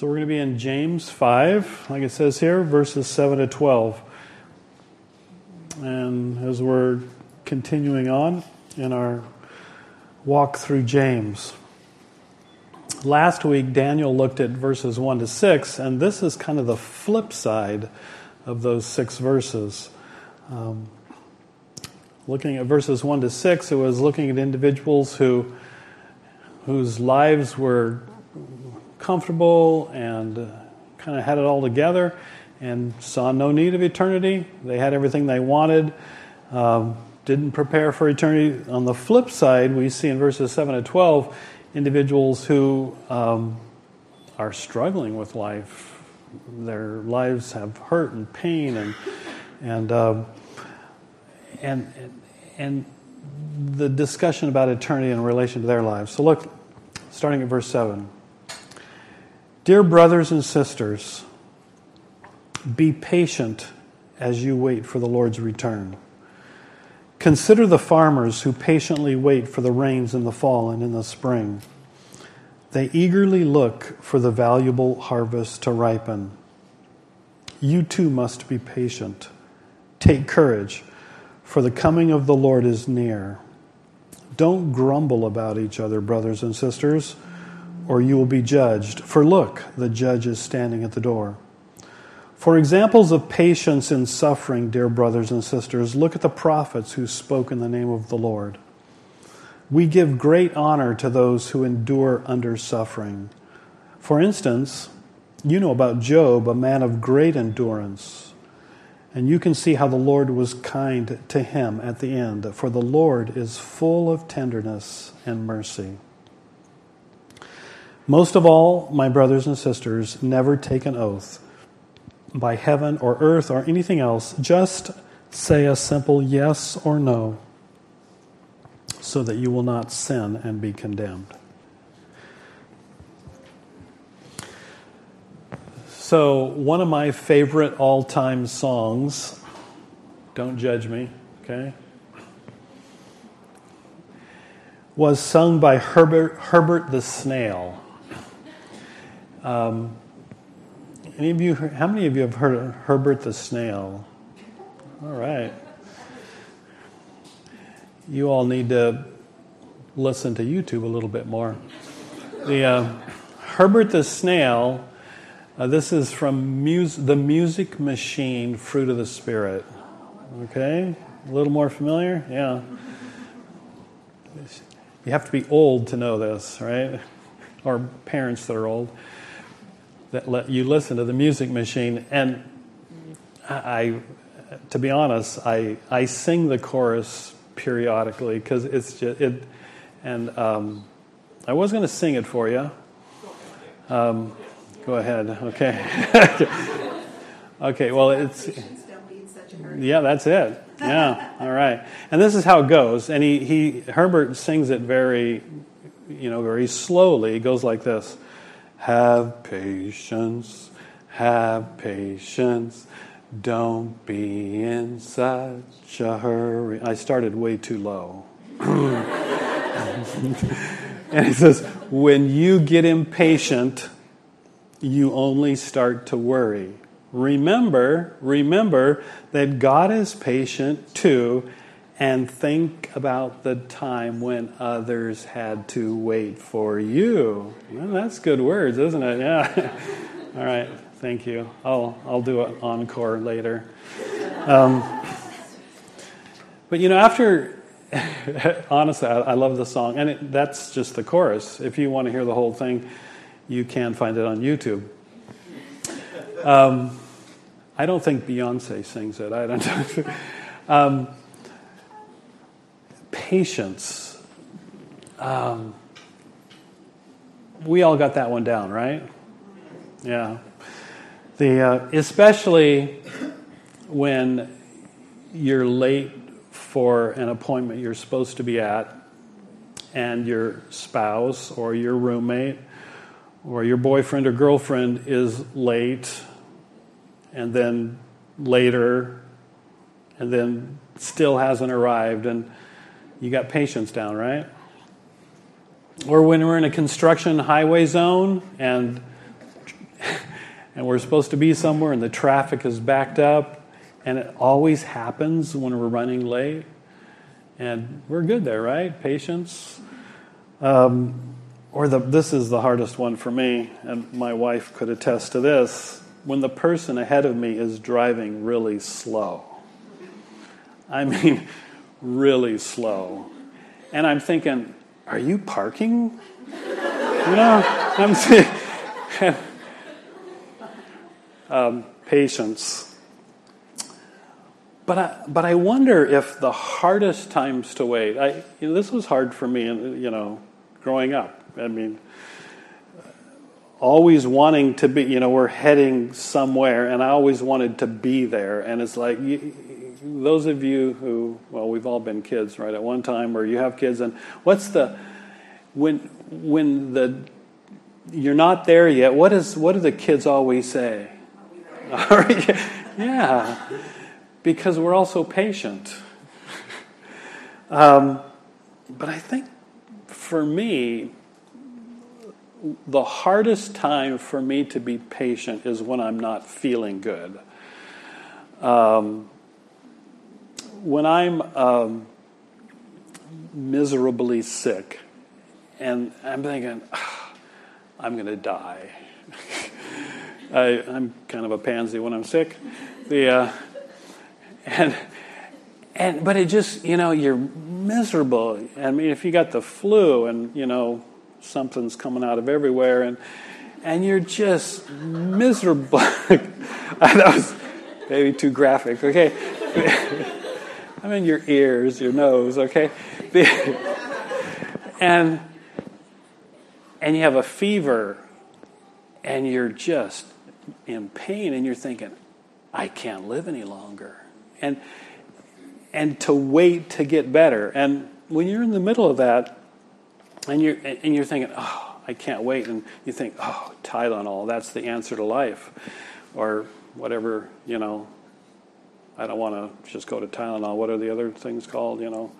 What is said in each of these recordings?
So we're going to be in James 5, like it says here, verses 7 to 12. And as we're continuing on in our walk through James, last week Daniel looked at verses 1 to 6, and this is kind of the flip side of those six verses. Um, looking at verses 1 to 6, it was looking at individuals who, whose lives were comfortable and uh, kind of had it all together and saw no need of eternity. They had everything they wanted, um, didn't prepare for eternity. On the flip side, we see in verses 7 to 12 individuals who um, are struggling with life. Their lives have hurt and pain and, and, um, and, and the discussion about eternity in relation to their lives. So, look, starting at verse 7. Dear brothers and sisters, be patient as you wait for the Lord's return. Consider the farmers who patiently wait for the rains in the fall and in the spring. They eagerly look for the valuable harvest to ripen. You too must be patient. Take courage, for the coming of the Lord is near. Don't grumble about each other, brothers and sisters or you will be judged. For look, the judge is standing at the door. For examples of patience in suffering, dear brothers and sisters, look at the prophets who spoke in the name of the Lord. We give great honor to those who endure under suffering. For instance, you know about Job, a man of great endurance. And you can see how the Lord was kind to him at the end, for the Lord is full of tenderness and mercy. Most of all, my brothers and sisters, never take an oath by heaven or earth or anything else. Just say a simple yes or no so that you will not sin and be condemned. So, one of my favorite all time songs, don't judge me, okay, was sung by Herbert, Herbert the Snail. Um, any of you, how many of you have heard of Herbert the Snail? All right. You all need to listen to YouTube a little bit more. The uh, Herbert the Snail, uh, this is from mus- the Music Machine, Fruit of the Spirit. Okay? A little more familiar? Yeah. You have to be old to know this, right? Or parents that are old that let you listen to the music machine. And I, to be honest, I, I sing the chorus periodically because it's just, it, and um, I was going to sing it for you. Um, go ahead. Okay. okay. Well, it's. Yeah, that's it. Yeah. All right. And this is how it goes. And he, he Herbert sings it very, you know, very slowly. It goes like this. Have patience, have patience. Don't be in such a hurry. I started way too low. and he says, when you get impatient, you only start to worry. Remember, remember that God is patient too, and think about the time when others had to wait for you. Well, that's good words, isn't it? Yeah. All right. Thank you. I'll I'll do an encore later. Um, but you know, after honestly, I, I, love the song, and it, that's just the chorus. If you want to hear the whole thing, you can find it on YouTube. Um, I don't think Beyonce sings it. I don't. Um, patience. Um, we all got that one down, right? Yeah. The, uh, especially when you're late for an appointment you're supposed to be at, and your spouse or your roommate or your boyfriend or girlfriend is late, and then later, and then still hasn't arrived, and you got patience down, right? Or when we're in a construction highway zone and and we're supposed to be somewhere and the traffic is backed up, and it always happens when we're running late. And we're good there, right? Patience. Um, or the, this is the hardest one for me, and my wife could attest to this. When the person ahead of me is driving really slow. I mean, really slow. And I'm thinking, are you parking? You know, I'm saying, um, patience. But I, but I wonder if the hardest times to wait, I, you know, this was hard for me, you know, growing up. I mean, always wanting to be, you know, we're heading somewhere, and I always wanted to be there. And it's like, you, those of you who, well, we've all been kids, right, at one time, or you have kids, and what's the, when, when the, you're not there yet, what, is, what do the kids always say? yeah, because we're all so patient. Um, but I think for me, the hardest time for me to be patient is when I'm not feeling good. Um, when I'm um, miserably sick and I'm thinking, oh, I'm going to die. I, am kind of a pansy when I'm sick. The, uh, and, and, but it just, you know, you're miserable. I mean, if you got the flu and, you know, something's coming out of everywhere, and and you're just miserable. that was maybe too graphic. Okay, I mean your ears, your nose. Okay, and and you have a fever, and you're just in pain, and you're thinking, I can't live any longer, and and to wait to get better. And when you're in the middle of that, and you're, and you're thinking, oh, I can't wait. And you think, oh, Tylenol, that's the answer to life. Or whatever, you know, I don't want to just go to Tylenol. What are the other things called, you know?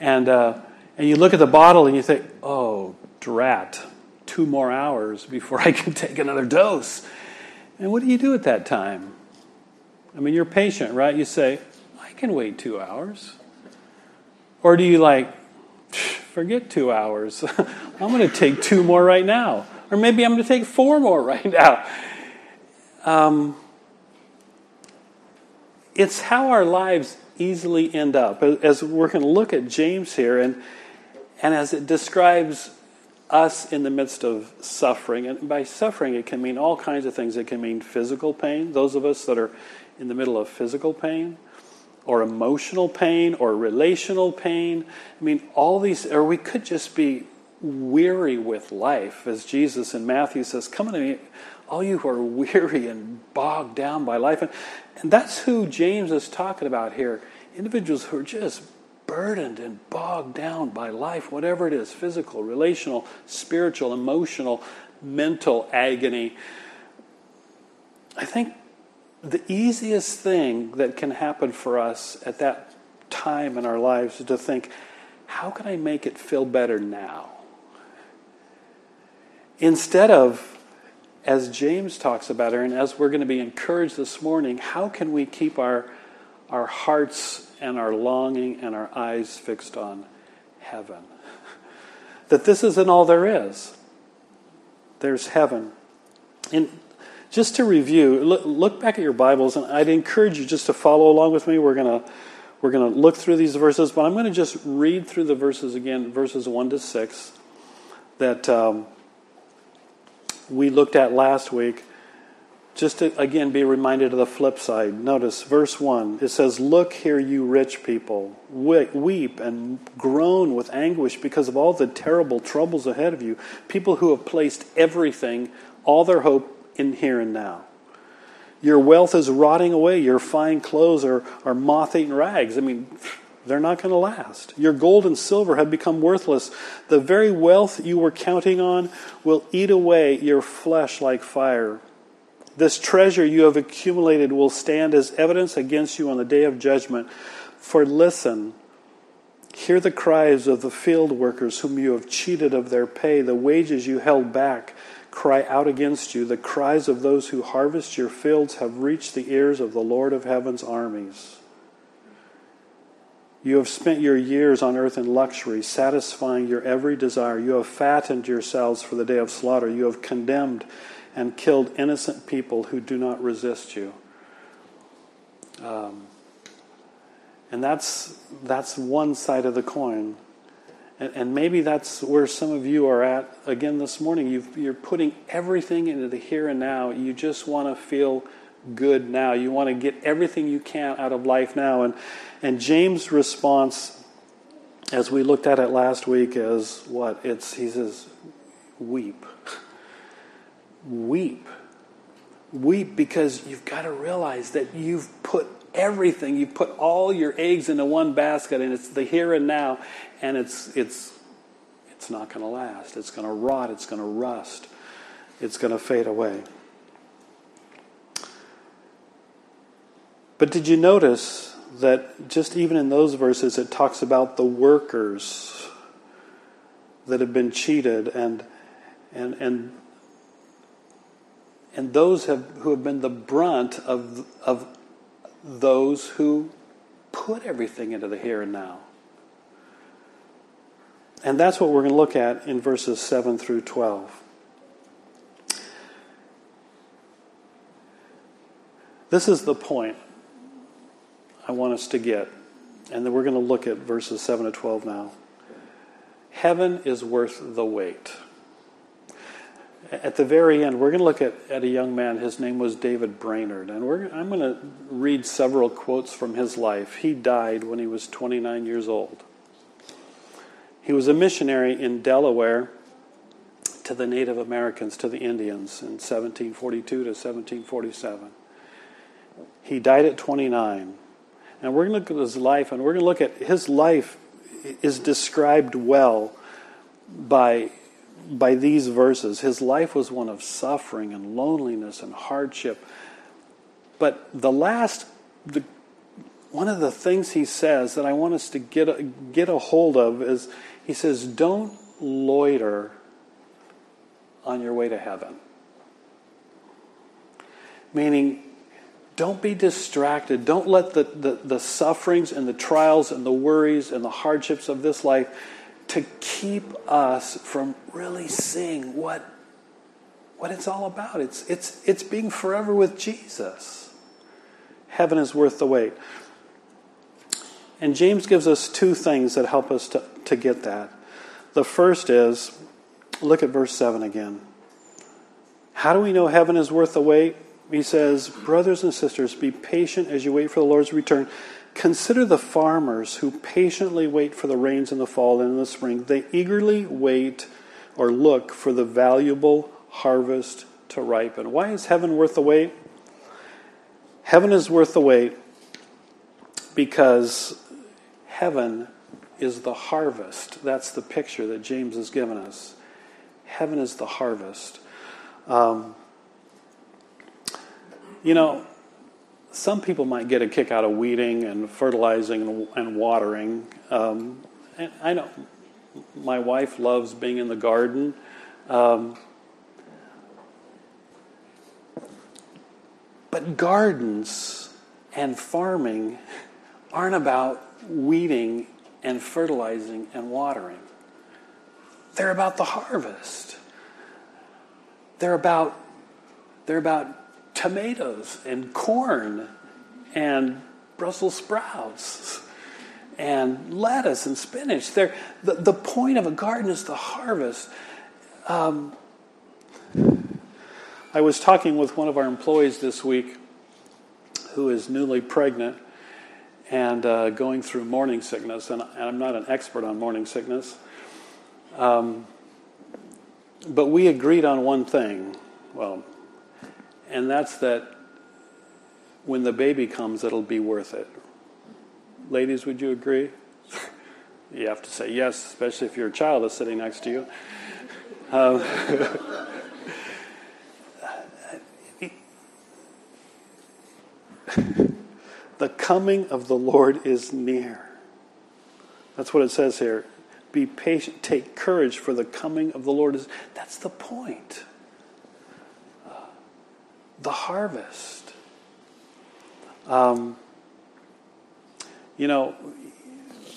And, uh, and you look at the bottle and you think, oh, drat, two more hours before I can take another dose. And what do you do at that time? I mean, you're patient, right? You say, I can wait two hours. Or do you like, forget two hours. I'm going to take two more right now. Or maybe I'm going to take four more right now. Um, it's how our lives easily end up. As we're going to look at James here, and, and as it describes us in the midst of suffering, and by suffering, it can mean all kinds of things. It can mean physical pain, those of us that are in the middle of physical pain or emotional pain or relational pain. I mean, all these, or we could just be weary with life, as Jesus in Matthew says, Come to me, all you who are weary and bogged down by life. And, and that's who James is talking about here. Individuals who are just burdened and bogged down by life, whatever it is physical, relational, spiritual, emotional, mental agony. I think the easiest thing that can happen for us at that time in our lives is to think, how can I make it feel better now? Instead of, as James talks about it, and as we're going to be encouraged this morning, how can we keep our, our hearts and our longing and our eyes fixed on heaven? That this isn't all there is. There's heaven. In just to review, look, look, back at your Bibles, and I'd encourage you just to follow along with me. We're going to we're going to look through these verses, but I'm going to just read through the verses again, verses 1 to 6, that um, we looked at last week, just to again be reminded of the flip side. Notice verse 1 it says, Look here, you rich people, weep and groan with anguish because of all the terrible troubles ahead of you. People who have placed everything, all their hope, in here and now. Your wealth is rotting away. Your fine clothes are, are moth eaten rags. I mean, they're not going to last. Your gold and silver have become worthless. The very wealth you were counting on will eat away your flesh like fire. This treasure you have accumulated will stand as evidence against you on the day of judgment. For listen, hear the cries of the field workers whom you have cheated of their pay, the wages you held back cry out against you. The cries of those who harvest your fields have reached the ears of the Lord of heaven's armies. You have spent your years on earth in luxury, satisfying your every desire. You have fattened yourselves for the day of slaughter. You have condemned and killed innocent people who do not resist you. Um, and that's, that's one side of the coin. And, and, maybe that's where some of you are at again this morning. you are putting everything into the here and now. You just want to feel good now. You want to get everything you can out of life now. And, and James' response, as we looked at it last week, is what? It's, he says, weep. weep. Weep because you've got to realize that you've put everything, you've put all your eggs into one basket, and it's the here and now, and it's, it's, it's not going to last. It's going to rot, it's going to rust, it's going to fade away. But did you notice that just even in those verses it talks about the workers that have been cheated and and and and those have, who have been the brunt of, of those who put everything into the here and now. And that's what we're going to look at in verses 7 through 12. This is the point I want us to get. And then we're going to look at verses 7 to 12 now. Heaven is worth the wait. At the very end, we're going to look at, at a young man. His name was David Brainerd. And I'm going to read several quotes from his life. He died when he was 29 years old. He was a missionary in Delaware to the Native Americans, to the Indians, in 1742 to 1747. He died at 29. And we're going to look at his life, and we're going to look at his life is described well by, by these verses. His life was one of suffering and loneliness and hardship. But the last, the, one of the things he says that I want us to get a, get a hold of is he says, Don't loiter on your way to heaven. Meaning, don't be distracted. Don't let the, the, the, sufferings and the trials and the worries and the hardships of this life to keep us from really seeing what, what it's all about. It's, it's, it's being forever with Jesus. Heaven is worth the wait. And James gives us two things that help us to, to get that. The first is look at verse 7 again. How do we know heaven is worth the wait? He says, Brothers and sisters, be patient as you wait for the Lord's return. Consider the farmers who patiently wait for the rains in the fall and in the spring. They eagerly wait or look for the valuable harvest to ripen. Why is heaven worth the wait? Heaven is worth the wait because heaven is the harvest. That's the picture that James has given us. Heaven is the harvest. Um, you know, some people might get a kick out of weeding and fertilizing and, watering. Um, and I know my wife loves being in the garden. Um, but gardens and farming aren't about weeding and fertilizing and watering. They're about the harvest. They're about they're about tomatoes and corn and Brussels sprouts and lettuce and spinach. the, the point of a garden is the harvest. Um, I was talking with one of our employees this week who is newly pregnant and uh, going through morning sickness, and, and, I'm not an expert on morning sickness. Um, but we agreed on one thing. Well, and that's that when the baby comes, it'll be worth it. Ladies, would you agree? you have to say yes, especially if your child is sitting next to you. Um, the coming of the Lord is near. That's what it says here. Be patient, take courage, for the coming of the Lord is. That's the point. The harvest. Um, you know,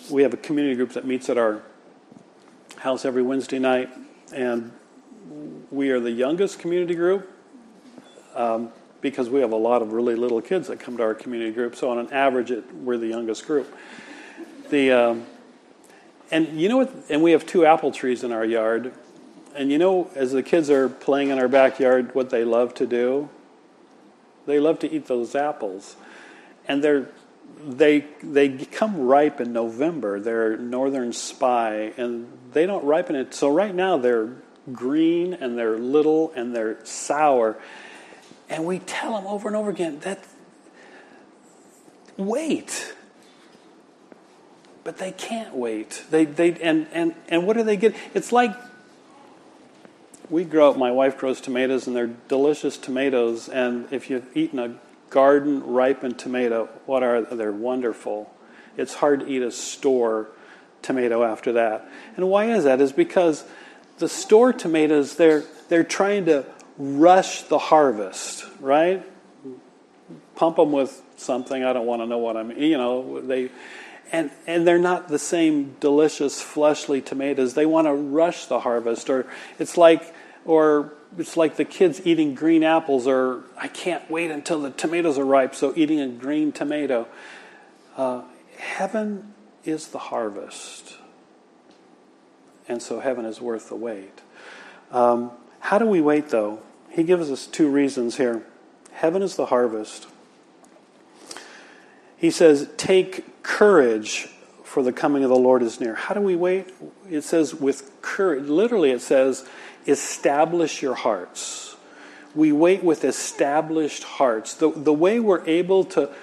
we have a community group that meets at our house every Wednesday night, and we are the youngest community group um, because we have a lot of really little kids that come to our community group. So on an average, it, we're the youngest group. The um, and you know what? And we have two apple trees in our yard. And you know, as the kids are playing in our backyard, what they love to do? They love to eat those apples, and they're they they become ripe in November. They're northern spy, and they don't ripen it. So right now they're green and they're little and they're sour, and we tell them over and over again that wait. But they can't wait. They they and and and what do they get? It's like we grow my wife grows tomatoes and they're delicious tomatoes and if you've eaten a garden ripened tomato what are they're wonderful. It's hard to eat a store tomato after that. And why is that? Is because the store tomatoes they're they're trying to rush the harvest right? Pump them with something i don't want to know what i'm you know they and and they're not the same delicious fleshly tomatoes. They want to rush the harvest or it's like or it's like the kids eating green apples, or I can't wait until the tomatoes are ripe, so eating a green tomato. Uh, heaven is the harvest, and so heaven is worth the wait. Um, how do we wait, though? He gives us two reasons here. Heaven is the harvest. He says, Take courage, for the coming of the Lord is near. How do we wait? It says, with courage. Literally, it says, establish your hearts. We wait with established hearts. The, the way we're able to,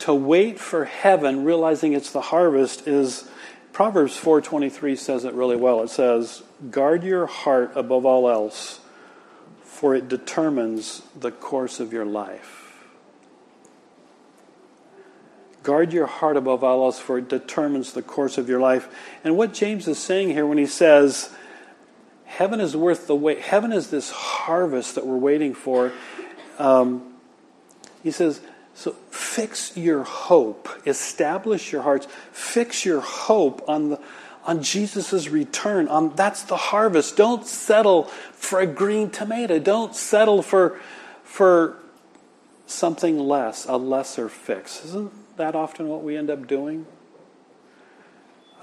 to wait for heaven, realizing it's the harvest, is Proverbs 4.23 says it really well. It says, guard your heart above all else, for it determines the course of your life. Guard your heart above all else, for it determines the course of your life. And what James is saying here when he says, heaven is worth the wait. Heaven is this harvest that we're waiting for. Um, he says, so fix your hope, establish your hearts, fix your hope on the on Jesus' return. On that's the harvest. Don't settle for a green tomato. Don't settle for for something less, a lesser fix. Isn't that often what we end up doing?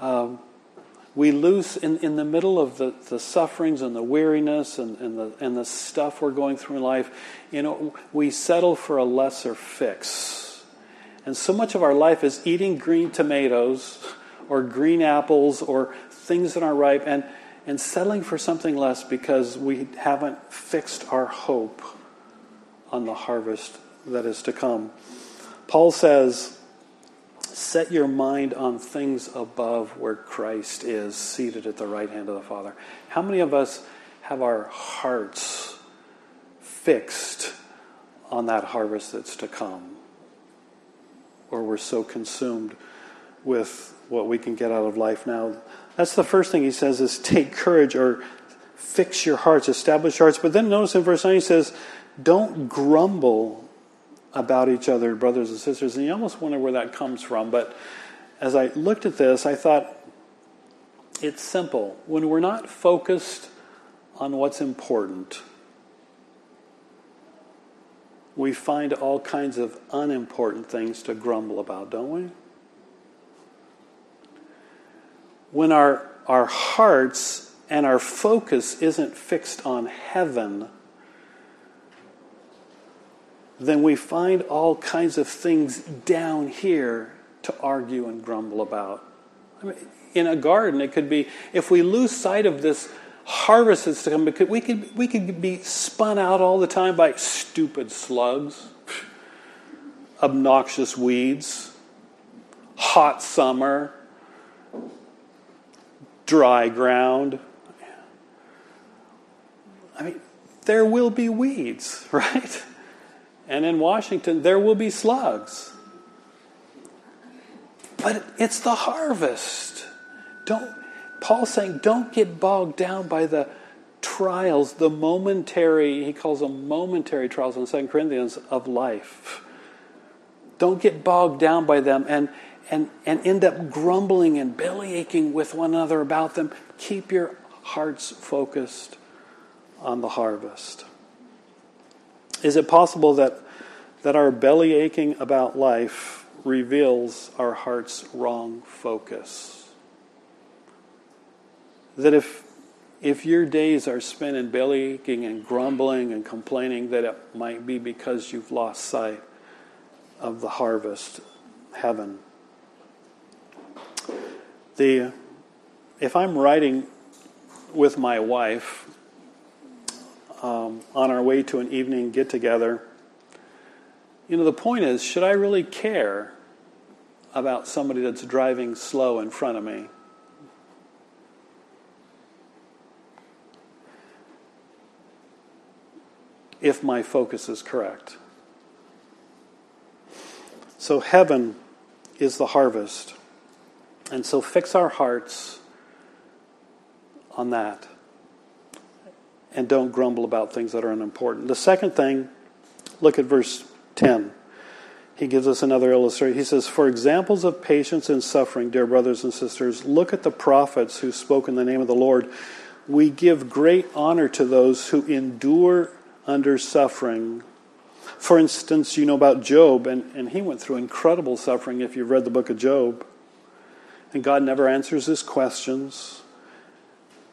Um, we lose in, in the middle of the, the sufferings and the weariness and, and, the, and the stuff we're going through in life, you know, we settle for a lesser fix. And so much of our life is eating green tomatoes or green apples or things that aren't ripe and, and settling for something less because we haven't fixed our hope on the harvest that is to come. Paul says, Set your mind on things above where Christ is seated at the right hand of the Father. How many of us have our hearts fixed on that harvest that's to come? Or we're so consumed with what we can get out of life now. That's the first thing he says is take courage or fix your hearts, establish your hearts. But then notice in verse 9 he says, don't grumble about each other, brothers and sisters. And you almost wonder where that comes from. But as I looked at this, I thought it's simple. When we're not focused on what's important, we find all kinds of unimportant things to grumble about, don't we? When our, our hearts and our focus isn't fixed on heaven, then we find all kinds of things down here to argue and grumble about. I mean, in a garden, it could be if we lose sight of this harvest that's to come, we could, we could be spun out all the time by stupid slugs, obnoxious weeds, hot summer, dry ground. I mean, there will be weeds, right? And in Washington, there will be slugs. But it's the harvest. Don't Paul's saying don't get bogged down by the trials, the momentary, he calls them momentary trials in 2 Corinthians, of life. Don't get bogged down by them and, and, and end up grumbling and belly aching with one another about them. Keep your hearts focused on the harvest. Is it possible that, that our belly aching about life reveals our heart's wrong focus? That if, if your days are spent in belly aching and grumbling and complaining, that it might be because you've lost sight of the harvest, heaven. The, if I'm riding with my wife um, on our way to an evening get together, you know, the point is should I really care about somebody that's driving slow in front of me? If my focus is correct. So, heaven is the harvest. And so, fix our hearts on that. And don't grumble about things that are unimportant. The second thing, look at verse 10. He gives us another illustration. He says, For examples of patience and suffering, dear brothers and sisters, look at the prophets who spoke in the name of the Lord. We give great honor to those who endure under suffering. For instance, you know about Job, and, and he went through incredible suffering if you've read the book of Job. And God never answers his questions.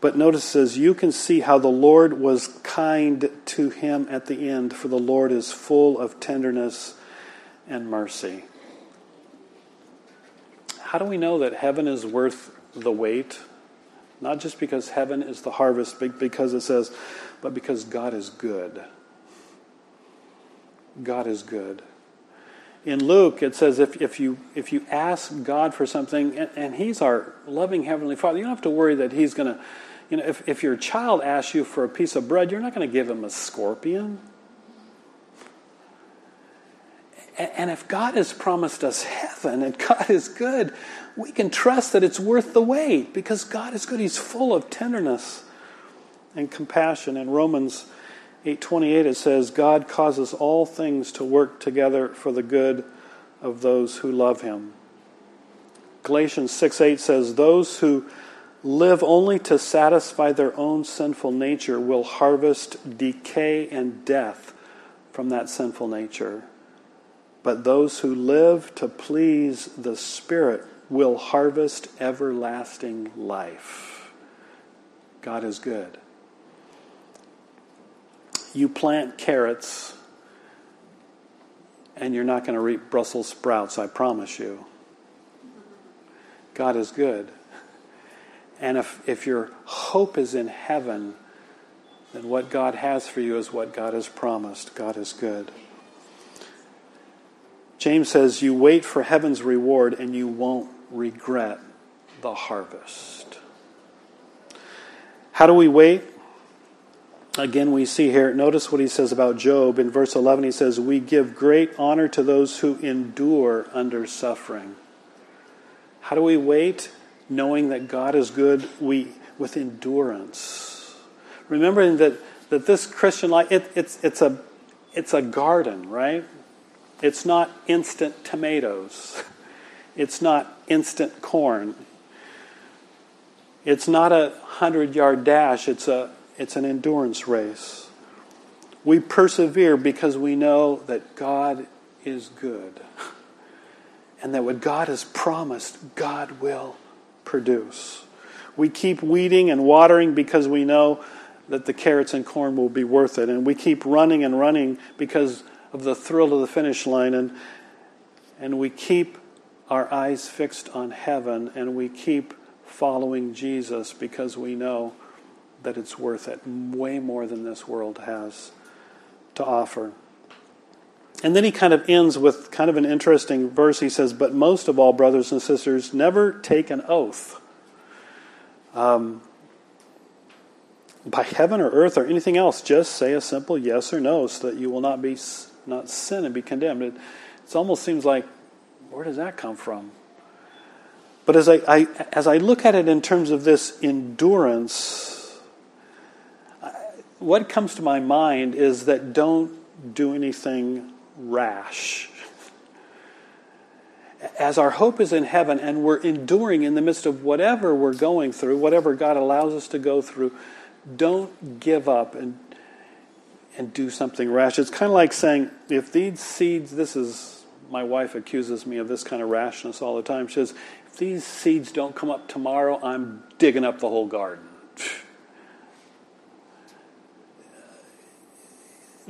But notice says, You can see how the Lord was kind to him at the end, for the Lord is full of tenderness and mercy. How do we know that heaven is worth the wait? Not just because heaven is the harvest, but because it says, but because God is good. God is good. In Luke, it says if, if, you, if you ask God for something, and, and He's our loving Heavenly Father, you don't have to worry that He's going to you know, if, if your child asks you for a piece of bread, you're not going to give him a scorpion. And if God has promised us heaven and God is good, we can trust that it's worth the wait because God is good. He's full of tenderness and compassion. In Romans 8:28 it says God causes all things to work together for the good of those who love him. Galatians 6:8 says those who live only to satisfy their own sinful nature will harvest decay and death from that sinful nature. But those who live to please the Spirit will harvest everlasting life. God is good. You plant carrots, and you're not going to reap Brussels sprouts, I promise you. God is good. And if, if your hope is in heaven, then what God has for you is what God has promised. God is good. James says, You wait for heaven's reward and you won't regret the harvest. How do we wait? Again, we see here, notice what he says about Job. In verse 11, he says, We give great honor to those who endure under suffering. How do we wait? knowing that God is good, we with endurance. Remembering that, that this Christian life, it, it's, it's, a, it's a garden, right? It's not instant tomatoes. It's not instant corn. It's not a hundred yard dash. It's, a, it's an endurance race. We persevere because we know that God is good. And that what God has promised, God will produce. We keep weeding and watering because we know that the carrots and corn will be worth it. And we keep running and running because of the thrill of the finish line. And, and we keep our eyes fixed on heaven and we keep following Jesus because we know that it's worth it way more than this world has to offer. And then he kind of ends with kind of an interesting verse. He says, But most of all, brothers and sisters, never take an oath um, by heaven or earth or anything else. Just say a simple yes or no so that you will not be not sin and be condemned. It, almost seems like, where does that come from? But as I, I, as I look at it in terms of this endurance, what comes to my mind is that don't do anything rash. As our hope is in heaven and we're enduring in the midst of whatever we're going through, whatever God allows us to go through, don't give up and and do something rash. It's kind of like saying, if these seeds, this is, my wife accuses me of this kind of rashness all the time. She says, if these seeds don't come up tomorrow, I'm digging up the whole garden.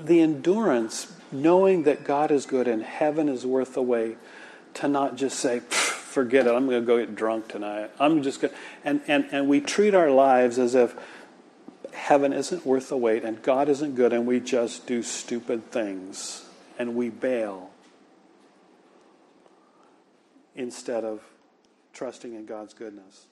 the endurance, knowing that God is good and heaven is worth the wait, to not just say, forget it, I'm going to go get drunk tonight. I'm just going and, and, and we treat our lives as if heaven isn't worth the wait and God isn't good and we just do stupid things and we bail instead of trusting in God's goodness.